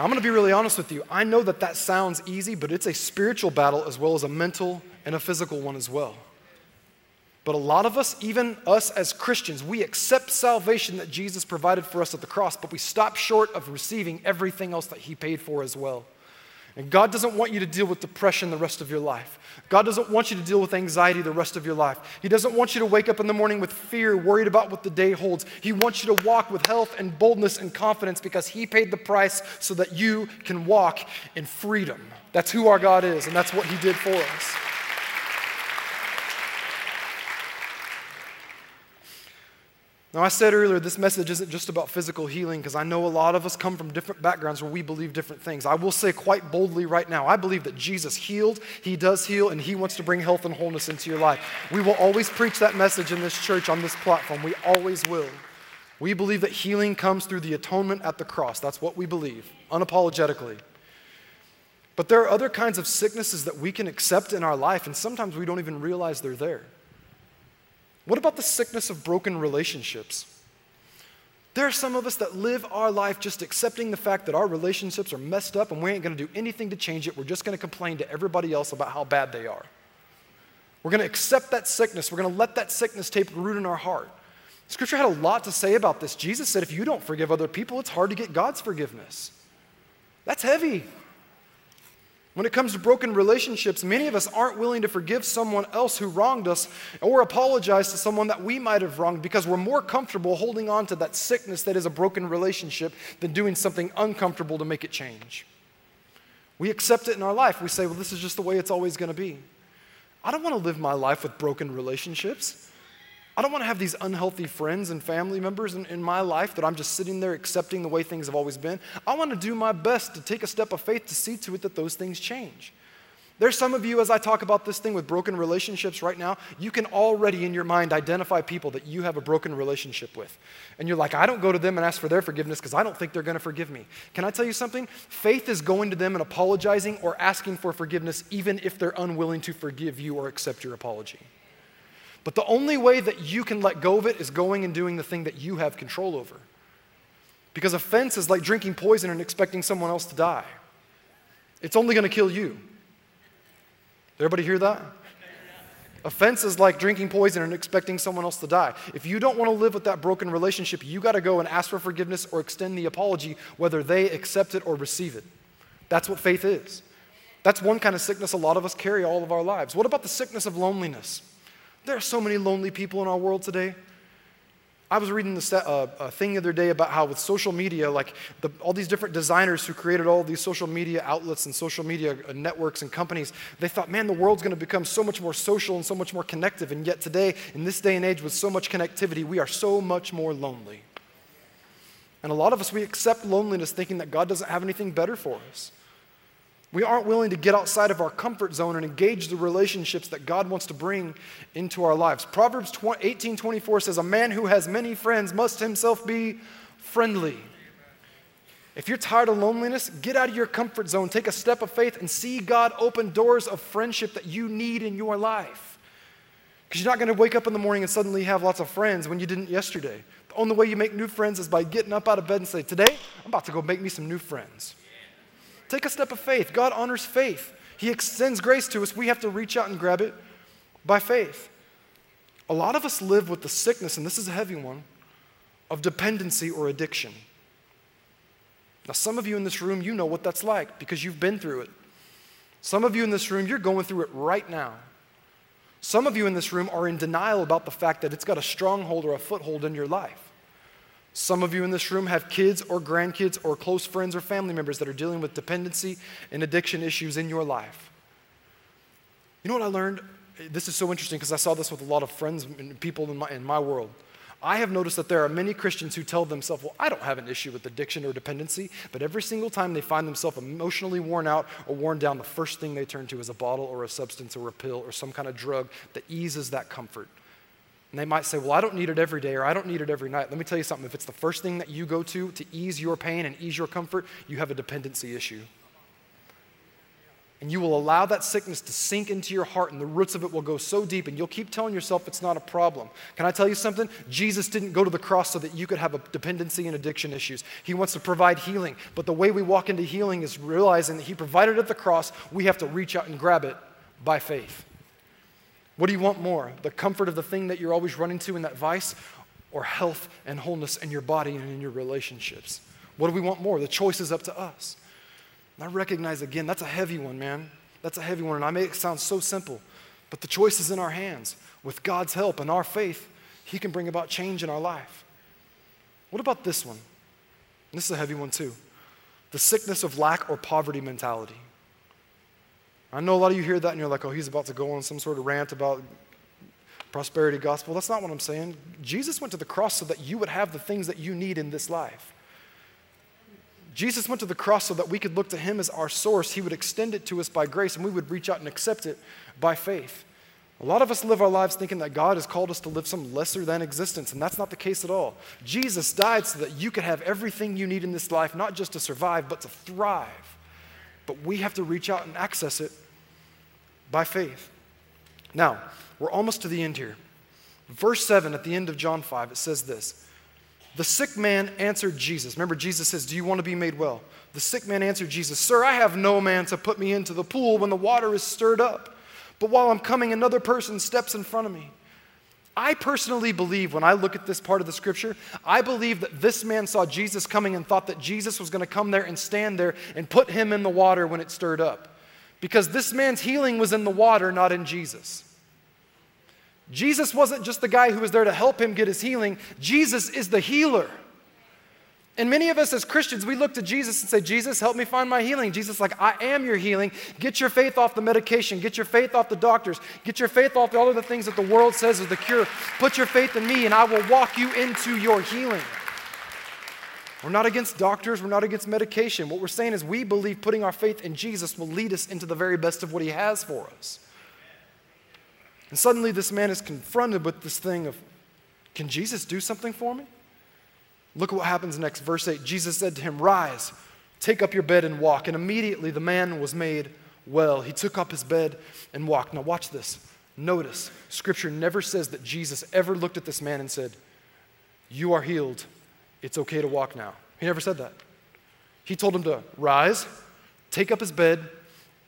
Now, I'm going to be really honest with you. I know that that sounds easy, but it's a spiritual battle as well as a mental and a physical one as well. But a lot of us, even us as Christians, we accept salvation that Jesus provided for us at the cross, but we stop short of receiving everything else that He paid for as well. And God doesn't want you to deal with depression the rest of your life. God doesn't want you to deal with anxiety the rest of your life. He doesn't want you to wake up in the morning with fear, worried about what the day holds. He wants you to walk with health and boldness and confidence because He paid the price so that you can walk in freedom. That's who our God is, and that's what He did for us. Now, I said earlier, this message isn't just about physical healing because I know a lot of us come from different backgrounds where we believe different things. I will say quite boldly right now I believe that Jesus healed, He does heal, and He wants to bring health and wholeness into your life. We will always preach that message in this church on this platform. We always will. We believe that healing comes through the atonement at the cross. That's what we believe, unapologetically. But there are other kinds of sicknesses that we can accept in our life, and sometimes we don't even realize they're there. What about the sickness of broken relationships? There are some of us that live our life just accepting the fact that our relationships are messed up and we ain't gonna do anything to change it. We're just gonna complain to everybody else about how bad they are. We're gonna accept that sickness. We're gonna let that sickness take root in our heart. Scripture had a lot to say about this. Jesus said, if you don't forgive other people, it's hard to get God's forgiveness. That's heavy. When it comes to broken relationships, many of us aren't willing to forgive someone else who wronged us or apologize to someone that we might have wronged because we're more comfortable holding on to that sickness that is a broken relationship than doing something uncomfortable to make it change. We accept it in our life. We say, well, this is just the way it's always going to be. I don't want to live my life with broken relationships. I don't want to have these unhealthy friends and family members in, in, my life that I'm just sitting there accepting the way things have always been. I want to do my best to take a step of faith to see to it that those things change. There's some of you, as I talk about this thing with broken relationships right now, you can already in your mind identify people that you have a broken relationship with. And you're like, I don't go to them and ask for their forgiveness because I don't think they're going to forgive me. Can I tell you something? Faith is going to them and apologizing or asking for forgiveness, even if they're unwilling to forgive you or accept your apology. But the only way that you can let go of it is going and doing the thing that you have control over. Because offense is like drinking poison and expecting someone else to die, it's only going to kill you. Everybody hear that? Offense is like drinking poison and expecting someone else to die. If you don't want to live with that broken relationship, you got to go and ask for forgiveness or extend the apology, whether they accept it or receive it. That's what faith is. That's one kind of sickness a lot of us carry all of our lives. What about the sickness of loneliness? There are so many lonely people in our world today. I was reading this, uh, a thing the other day about how with social media, like the, all these different designers who created all these social media outlets and social media uh, networks and companies, they thought, man, the world's going to become so much more social and so much more connective. And yet today, in this day and age with so much connectivity, we are so much more lonely. And a lot of us, we accept loneliness thinking that God doesn't have anything better for us. We aren't willing to get outside of our comfort zone and engage the relationships that God wants to bring into our lives. Proverbs 18 24 says, A man who has many friends must himself be friendly. If you're tired of loneliness, get out of your comfort zone, take a step of faith, and see God open doors of friendship that you need in your life. Because you're not going to wake up in the morning and suddenly have lots of friends when you didn't yesterday. The only way you make new friends is by getting up out of bed and say, Today, I'm about to go make me some new friends. Take a step of faith. God honors faith. He extends grace to us. We have to reach out and grab it by faith. A lot of us live with the sickness, and this is a heavy one, of dependency or addiction. Now, some of you in this room, you know what that's like because you've been through it. Some of you in this room, you're going through it right now. Some of you in this room are in denial about the fact that it's got a stronghold or a foothold in your life. Some of you in this room have kids or grandkids or close friends or family members that are dealing with dependency and addiction issues in your life. You know what I learned? This is so interesting because I saw this with a lot of friends and people in my, in my world. I have noticed that there are many Christians who tell themselves, Well, I don't have an issue with addiction or dependency, but every single time they find themselves emotionally worn out or worn down, the first thing they turn to is a bottle or a substance or a pill or some kind of drug that eases that comfort. And they might say, Well, I don't need it every day or I don't need it every night. Let me tell you something. If it's the first thing that you go to to ease your pain and ease your comfort, you have a dependency issue. And you will allow that sickness to sink into your heart, and the roots of it will go so deep, and you'll keep telling yourself it's not a problem. Can I tell you something? Jesus didn't go to the cross so that you could have a dependency and addiction issues. He wants to provide healing. But the way we walk into healing is realizing that He provided it at the cross, we have to reach out and grab it by faith. What do you want more? The comfort of the thing that you're always running to in that vice, or health and wholeness in your body and in your relationships? What do we want more? The choice is up to us. And I recognize again, that's a heavy one, man. That's a heavy one. And I make it sound so simple, but the choice is in our hands. With God's help and our faith, He can bring about change in our life. What about this one? This is a heavy one too. The sickness of lack or poverty mentality. I know a lot of you hear that and you're like, oh, he's about to go on some sort of rant about prosperity gospel. That's not what I'm saying. Jesus went to the cross so that you would have the things that you need in this life. Jesus went to the cross so that we could look to him as our source. He would extend it to us by grace and we would reach out and accept it by faith. A lot of us live our lives thinking that God has called us to live some lesser than existence, and that's not the case at all. Jesus died so that you could have everything you need in this life, not just to survive, but to thrive. But we have to reach out and access it by faith. Now, we're almost to the end here. Verse 7 at the end of John 5, it says this The sick man answered Jesus. Remember, Jesus says, Do you want to be made well? The sick man answered Jesus, Sir, I have no man to put me into the pool when the water is stirred up. But while I'm coming, another person steps in front of me. I personally believe, when I look at this part of the scripture, I believe that this man saw Jesus coming and thought that Jesus was going to come there and stand there and put him in the water when it stirred up. Because this man's healing was in the water, not in Jesus. Jesus wasn't just the guy who was there to help him get his healing, Jesus is the healer. And many of us as Christians, we look to Jesus and say, Jesus, help me find my healing. Jesus, like, I am your healing. Get your faith off the medication. Get your faith off the doctors. Get your faith off all of the things that the world says is the cure. Put your faith in me, and I will walk you into your healing. We're not against doctors, we're not against medication. What we're saying is we believe putting our faith in Jesus will lead us into the very best of what he has for us. And suddenly this man is confronted with this thing of, can Jesus do something for me? Look at what happens next. Verse 8 Jesus said to him, Rise, take up your bed and walk. And immediately the man was made well. He took up his bed and walked. Now, watch this. Notice, scripture never says that Jesus ever looked at this man and said, You are healed. It's okay to walk now. He never said that. He told him to rise, take up his bed,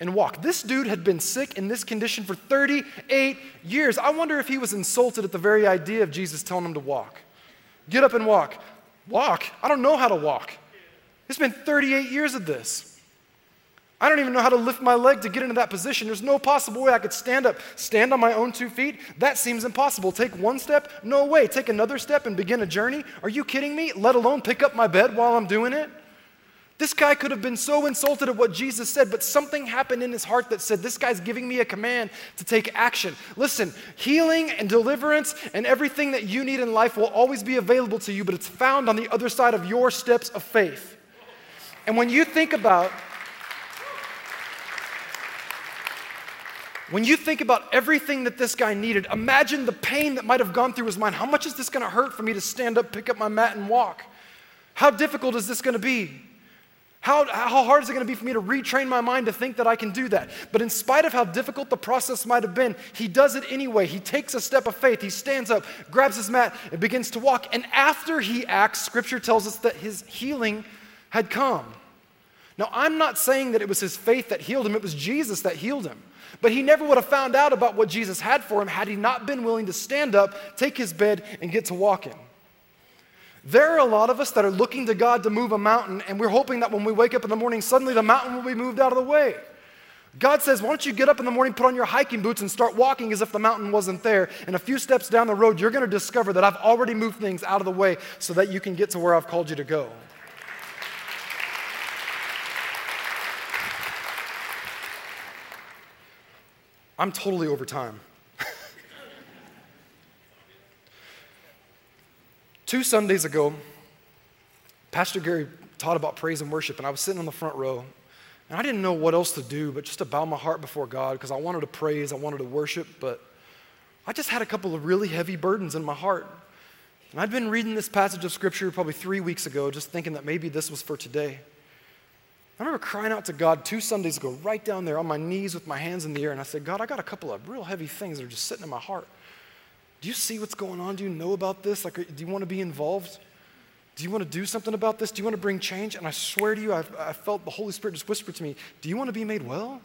and walk. This dude had been sick in this condition for 38 years. I wonder if he was insulted at the very idea of Jesus telling him to walk. Get up and walk. Walk? I don't know how to walk. It's been 38 years of this. I don't even know how to lift my leg to get into that position. There's no possible way I could stand up, stand on my own two feet. That seems impossible. Take one step? No way. Take another step and begin a journey? Are you kidding me? Let alone pick up my bed while I'm doing it? This guy could have been so insulted at what Jesus said, but something happened in his heart that said, This guy's giving me a command to take action. Listen, healing and deliverance and everything that you need in life will always be available to you, but it's found on the other side of your steps of faith. And when you think about When you think about everything that this guy needed, imagine the pain that might have gone through his mind. How much is this going to hurt for me to stand up, pick up my mat, and walk? How difficult is this going to be? How, how hard is it going to be for me to retrain my mind to think that I can do that? But in spite of how difficult the process might have been, he does it anyway. He takes a step of faith. He stands up, grabs his mat, and begins to walk. And after he acts, scripture tells us that his healing had come. Now, I'm not saying that it was his faith that healed him, it was Jesus that healed him. But he never would have found out about what Jesus had for him had he not been willing to stand up, take his bed, and get to walking. There are a lot of us that are looking to God to move a mountain, and we're hoping that when we wake up in the morning, suddenly the mountain will be moved out of the way. God says, Why don't you get up in the morning, put on your hiking boots, and start walking as if the mountain wasn't there? And a few steps down the road, you're going to discover that I've already moved things out of the way so that you can get to where I've called you to go. I'm totally over time. Two Sundays ago, Pastor Gary taught about praise and worship, and I was sitting on the front row, and I didn't know what else to do but just to bow my heart before God because I wanted to praise, I wanted to worship, but I just had a couple of really heavy burdens in my heart. And I'd been reading this passage of Scripture probably three weeks ago, just thinking that maybe this was for today. I remember crying out to God two Sundays ago, right down there on my knees with my hands in the air, and I said, God, I got a couple of real heavy things that are just sitting in my heart. Do you see what's going on? Do you know about this? Like, do you want to be involved? Do you want to do something about this? Do you want to bring change? And I swear to you, I felt the Holy Spirit just whisper to me, Do you want to be made well?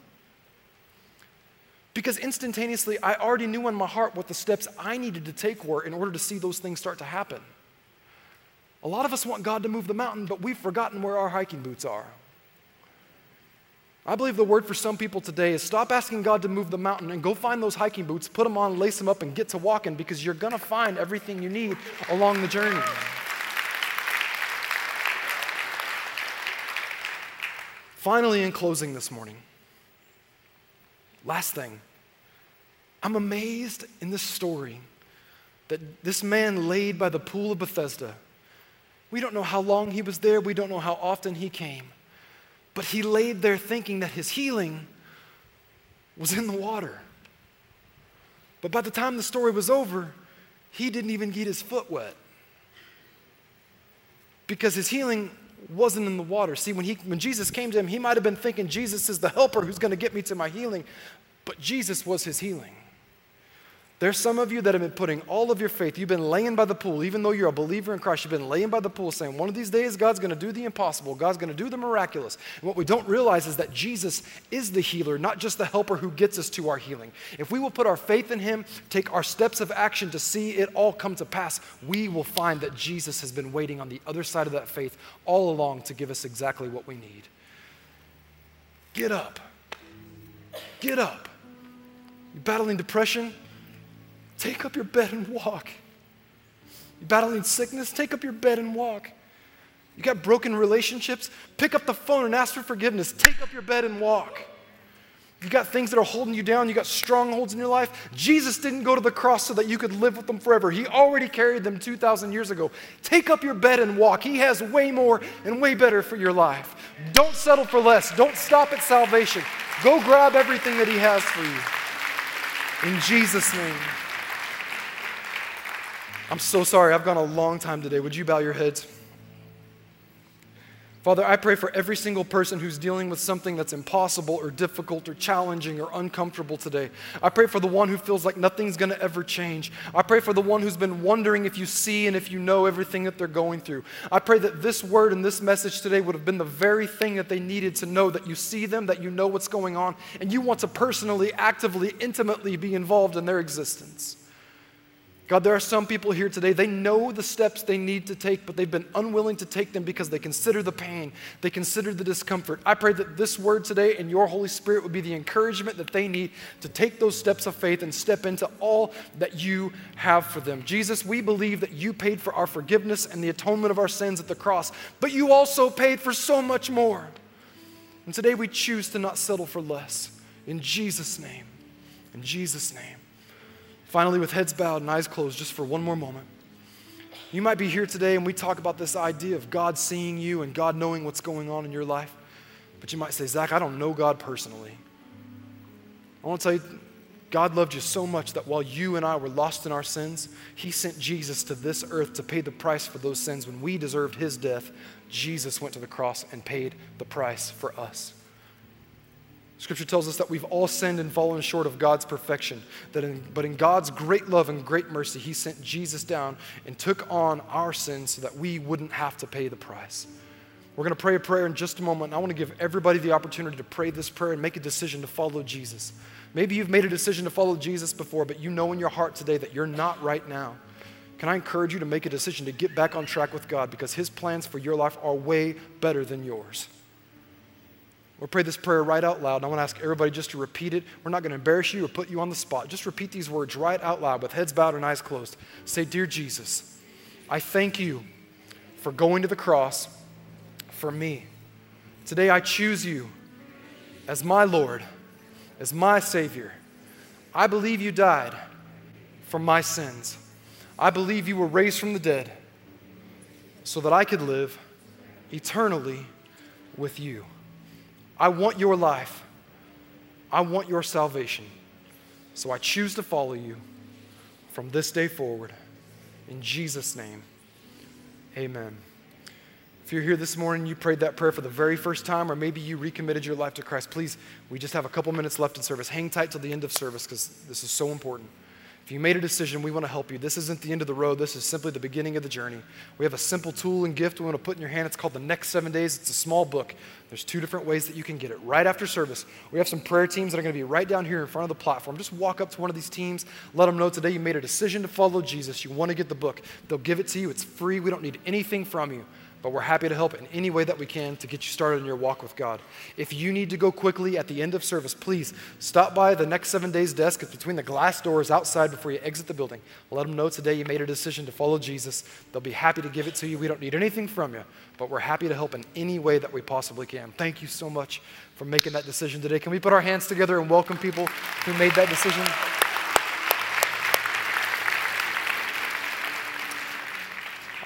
Because instantaneously, I already knew in my heart what the steps I needed to take were in order to see those things start to happen. A lot of us want God to move the mountain, but we've forgotten where our hiking boots are. I believe the word for some people today is stop asking God to move the mountain and go find those hiking boots, put them on, lace them up, and get to walking because you're going to find everything you need along the journey. Finally, in closing this morning, last thing, I'm amazed in this story that this man laid by the pool of Bethesda. We don't know how long he was there, we don't know how often he came. But he laid there thinking that his healing was in the water. But by the time the story was over, he didn't even get his foot wet because his healing wasn't in the water. See, when, he, when Jesus came to him, he might have been thinking Jesus is the helper who's going to get me to my healing, but Jesus was his healing. There's some of you that have been putting all of your faith. You've been laying by the pool, even though you're a believer in Christ. You've been laying by the pool saying, one of these days, God's going to do the impossible. God's going to do the miraculous. And what we don't realize is that Jesus is the healer, not just the helper who gets us to our healing. If we will put our faith in Him, take our steps of action to see it all come to pass, we will find that Jesus has been waiting on the other side of that faith all along to give us exactly what we need. Get up. Get up. You're battling depression? Take up your bed and walk. You're battling sickness? Take up your bed and walk. You got broken relationships? Pick up the phone and ask for forgiveness. Take up your bed and walk. You got things that are holding you down. You got strongholds in your life. Jesus didn't go to the cross so that you could live with them forever. He already carried them 2,000 years ago. Take up your bed and walk. He has way more and way better for your life. Don't settle for less. Don't stop at salvation. Go grab everything that He has for you. In Jesus' name. I'm so sorry. I've gone a long time today. Would you bow your heads? Father, I pray for every single person who's dealing with something that's impossible or difficult or challenging or uncomfortable today. I pray for the one who feels like nothing's going to ever change. I pray for the one who's been wondering if you see and if you know everything that they're going through. I pray that this word and this message today would have been the very thing that they needed to know that you see them, that you know what's going on, and you want to personally, actively, intimately be involved in their existence. God, there are some people here today, they know the steps they need to take, but they've been unwilling to take them because they consider the pain, they consider the discomfort. I pray that this word today and your Holy Spirit would be the encouragement that they need to take those steps of faith and step into all that you have for them. Jesus, we believe that you paid for our forgiveness and the atonement of our sins at the cross, but you also paid for so much more. And today we choose to not settle for less. In Jesus' name. In Jesus' name. Finally, with heads bowed and eyes closed, just for one more moment. You might be here today and we talk about this idea of God seeing you and God knowing what's going on in your life. But you might say, Zach, I don't know God personally. I want to tell you, God loved you so much that while you and I were lost in our sins, He sent Jesus to this earth to pay the price for those sins. When we deserved His death, Jesus went to the cross and paid the price for us. Scripture tells us that we've all sinned and fallen short of God's perfection. That in, but in God's great love and great mercy, He sent Jesus down and took on our sins so that we wouldn't have to pay the price. We're going to pray a prayer in just a moment. I want to give everybody the opportunity to pray this prayer and make a decision to follow Jesus. Maybe you've made a decision to follow Jesus before, but you know in your heart today that you're not right now. Can I encourage you to make a decision to get back on track with God because His plans for your life are way better than yours? We'll pray this prayer right out loud. And I want to ask everybody just to repeat it. We're not going to embarrass you or put you on the spot. Just repeat these words right out loud with heads bowed and eyes closed. Say, Dear Jesus, I thank you for going to the cross for me. Today I choose you as my Lord, as my Savior. I believe you died for my sins. I believe you were raised from the dead so that I could live eternally with you. I want your life. I want your salvation. So I choose to follow you from this day forward. In Jesus' name, amen. If you're here this morning, you prayed that prayer for the very first time, or maybe you recommitted your life to Christ, please, we just have a couple minutes left in service. Hang tight till the end of service because this is so important. If you made a decision, we want to help you. This isn't the end of the road, this is simply the beginning of the journey. We have a simple tool and gift we want to put in your hand. It's called The Next Seven Days. It's a small book. There's two different ways that you can get it. Right after service, we have some prayer teams that are going to be right down here in front of the platform. Just walk up to one of these teams, let them know today you made a decision to follow Jesus. You want to get the book. They'll give it to you. It's free. We don't need anything from you but we're happy to help in any way that we can to get you started in your walk with God. If you need to go quickly at the end of service, please stop by the next seven days desk. It's between the glass doors outside before you exit the building. Let them know today you made a decision to follow Jesus. They'll be happy to give it to you. We don't need anything from you, but we're happy to help in any way that we possibly can. Thank you so much for making that decision today. Can we put our hands together and welcome people who made that decision?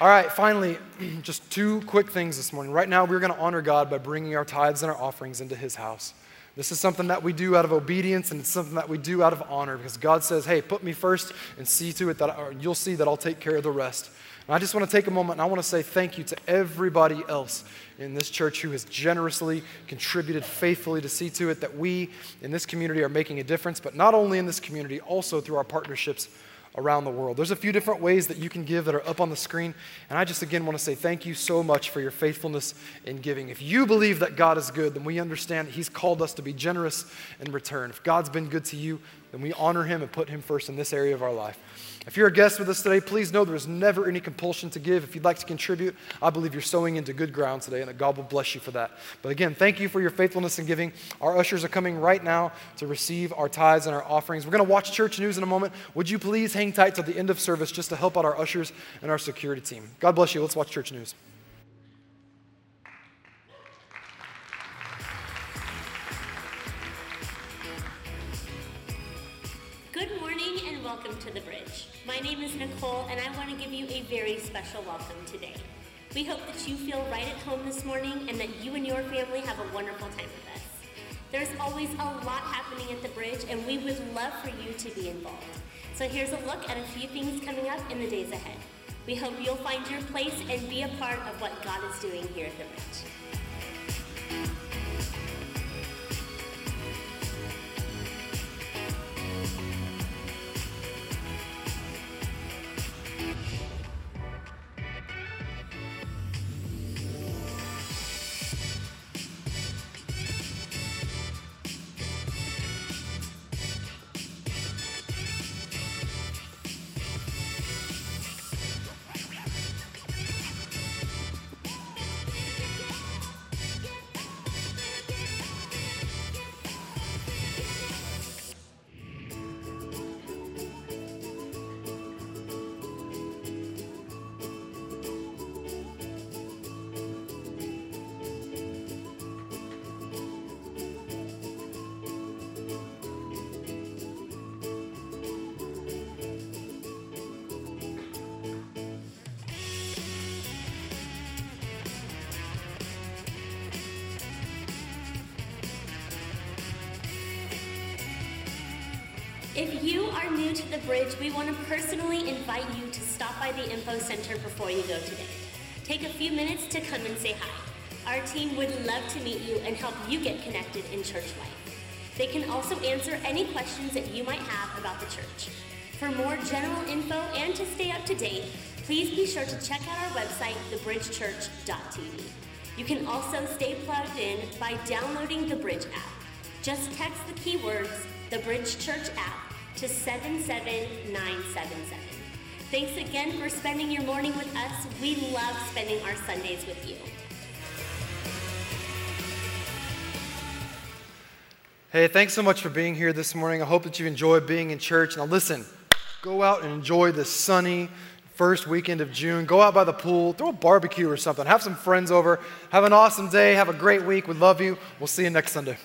All right, finally, <clears throat> just two quick things this morning. Right now, we're going to honor God by bringing our tithes and our offerings into His house. This is something that we do out of obedience and it's something that we do out of honor because God says, hey, put me first and see to it that you'll see that I'll take care of the rest. And I just want to take a moment and I want to say thank you to everybody else in this church who has generously contributed faithfully to see to it that we in this community are making a difference, but not only in this community, also through our partnerships around the world. There's a few different ways that you can give that are up on the screen. And I just again want to say thank you so much for your faithfulness in giving. If you believe that God is good, then we understand that He's called us to be generous in return. If God's been good to you, then we honor Him and put Him first in this area of our life. If you're a guest with us today, please know there's never any compulsion to give. If you'd like to contribute, I believe you're sowing into good ground today and that God will bless you for that. But again, thank you for your faithfulness in giving. Our ushers are coming right now to receive our tithes and our offerings. We're going to watch church news in a moment. Would you please hang tight till the end of service just to help out our ushers and our security team? God bless you. Let's watch church news. And welcome to the bridge. My name is Nicole and I want to give you a very special welcome today. We hope that you feel right at home this morning and that you and your family have a wonderful time with us. There's always a lot happening at the bridge and we would love for you to be involved. So here's a look at a few things coming up in the days ahead. We hope you'll find your place and be a part of what God is doing here at the bridge. Come and say hi. Our team would love to meet you and help you get connected in church life. They can also answer any questions that you might have about the church. For more general info and to stay up to date, please be sure to check out our website, thebridgechurch.tv. You can also stay plugged in by downloading the Bridge app. Just text the keywords the Bridge Church app to 77977. Thanks again for spending your morning with us. We love spending our Sundays with you. Hey, thanks so much for being here this morning. I hope that you enjoyed being in church. Now, listen, go out and enjoy the sunny first weekend of June. Go out by the pool, throw a barbecue or something, have some friends over, have an awesome day, have a great week. We love you. We'll see you next Sunday.